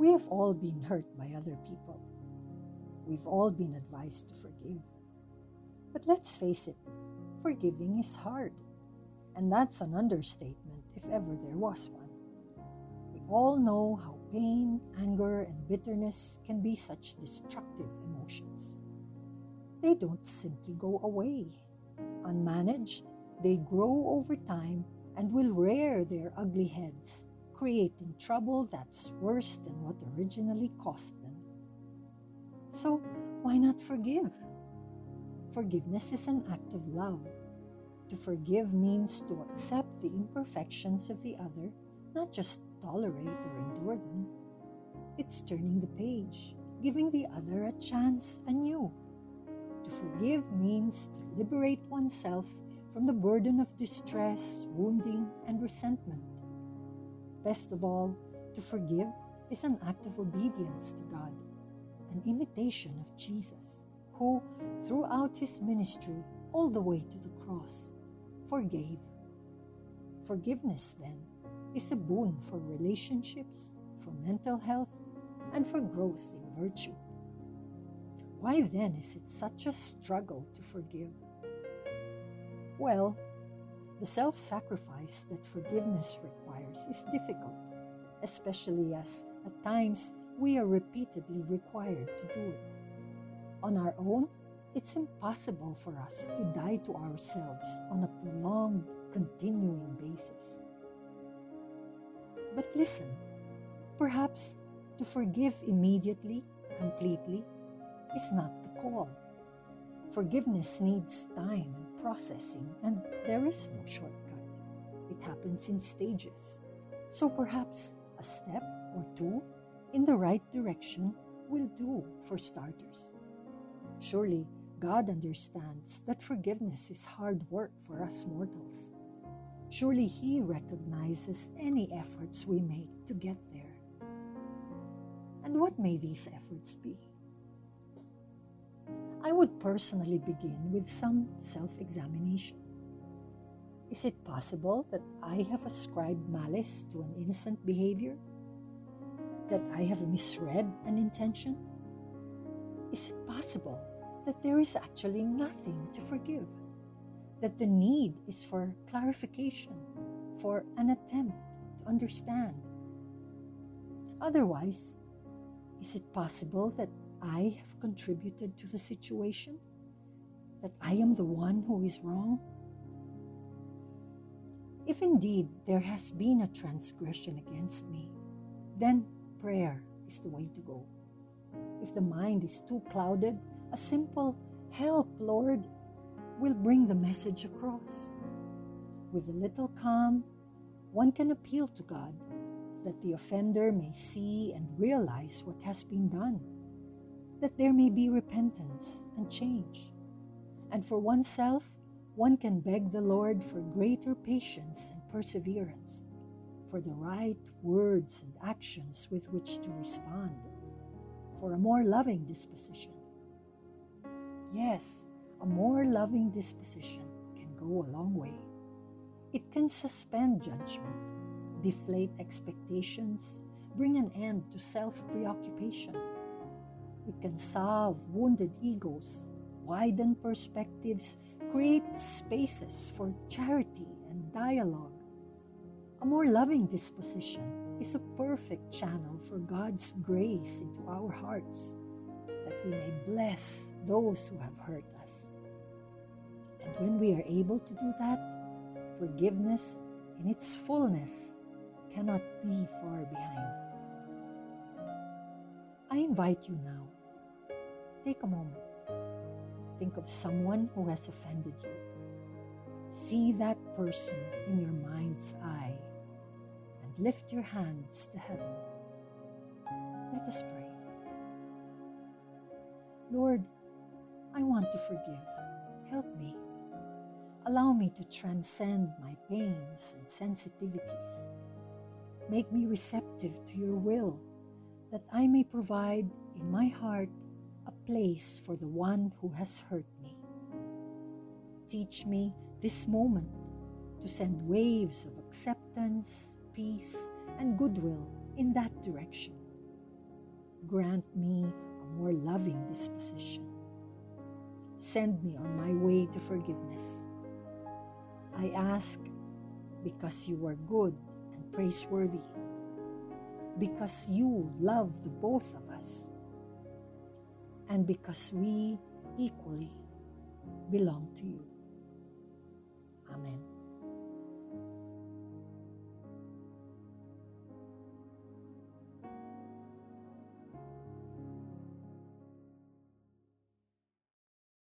We have all been hurt by other people. We've all been advised to forgive. But let's face it, forgiving is hard. And that's an understatement if ever there was one. We all know how pain, anger, and bitterness can be such destructive emotions. They don't simply go away. Unmanaged, they grow over time and will rear their ugly heads, creating trouble that's worse than what originally caused them. So, why not forgive? Forgiveness is an act of love. To forgive means to accept the imperfections of the other, not just tolerate or endure them. It's turning the page, giving the other a chance anew. To forgive means to liberate oneself from the burden of distress, wounding, and resentment. Best of all, to forgive is an act of obedience to God, an imitation of Jesus, who, throughout his ministry, all the way to the cross, forgave. Forgiveness, then, is a boon for relationships, for mental health, and for growth in virtue. Why then is it such a struggle to forgive? Well, the self sacrifice that forgiveness requires is difficult, especially as at times we are repeatedly required to do it. On our own, it's impossible for us to die to ourselves on a prolonged, continuing basis. But listen, perhaps to forgive immediately, completely, is not the call. Forgiveness needs time processing, and there is no shortcut. It happens in stages. So perhaps a step or two in the right direction will do for starters. Surely God understands that forgiveness is hard work for us mortals. Surely He recognizes any efforts we make to get there. And what may these efforts be? I would personally begin with some self examination. Is it possible that I have ascribed malice to an innocent behavior? That I have misread an intention? Is it possible that there is actually nothing to forgive? That the need is for clarification, for an attempt to understand? Otherwise, is it possible that I have contributed to the situation? That I am the one who is wrong? If indeed there has been a transgression against me, then prayer is the way to go. If the mind is too clouded, a simple help, Lord, will bring the message across. With a little calm, one can appeal to God that the offender may see and realize what has been done that there may be repentance and change. And for oneself, one can beg the Lord for greater patience and perseverance, for the right words and actions with which to respond, for a more loving disposition. Yes, a more loving disposition can go a long way. It can suspend judgment, deflate expectations, bring an end to self preoccupation it can solve wounded egos, widen perspectives, create spaces for charity and dialogue. A more loving disposition is a perfect channel for God's grace into our hearts, that we may bless those who have hurt us. And when we are able to do that, forgiveness in its fullness cannot be far behind. I invite you now Take a moment. Think of someone who has offended you. See that person in your mind's eye and lift your hands to heaven. Let us pray. Lord, I want to forgive. Help me. Allow me to transcend my pains and sensitivities. Make me receptive to your will that I may provide in my heart place for the one who has hurt me. Teach me this moment to send waves of acceptance, peace, and goodwill in that direction. grant me a more loving disposition. Send me on my way to forgiveness. I ask because you are good and praiseworthy, because you love the both of us, and because we equally belong to you. Amen.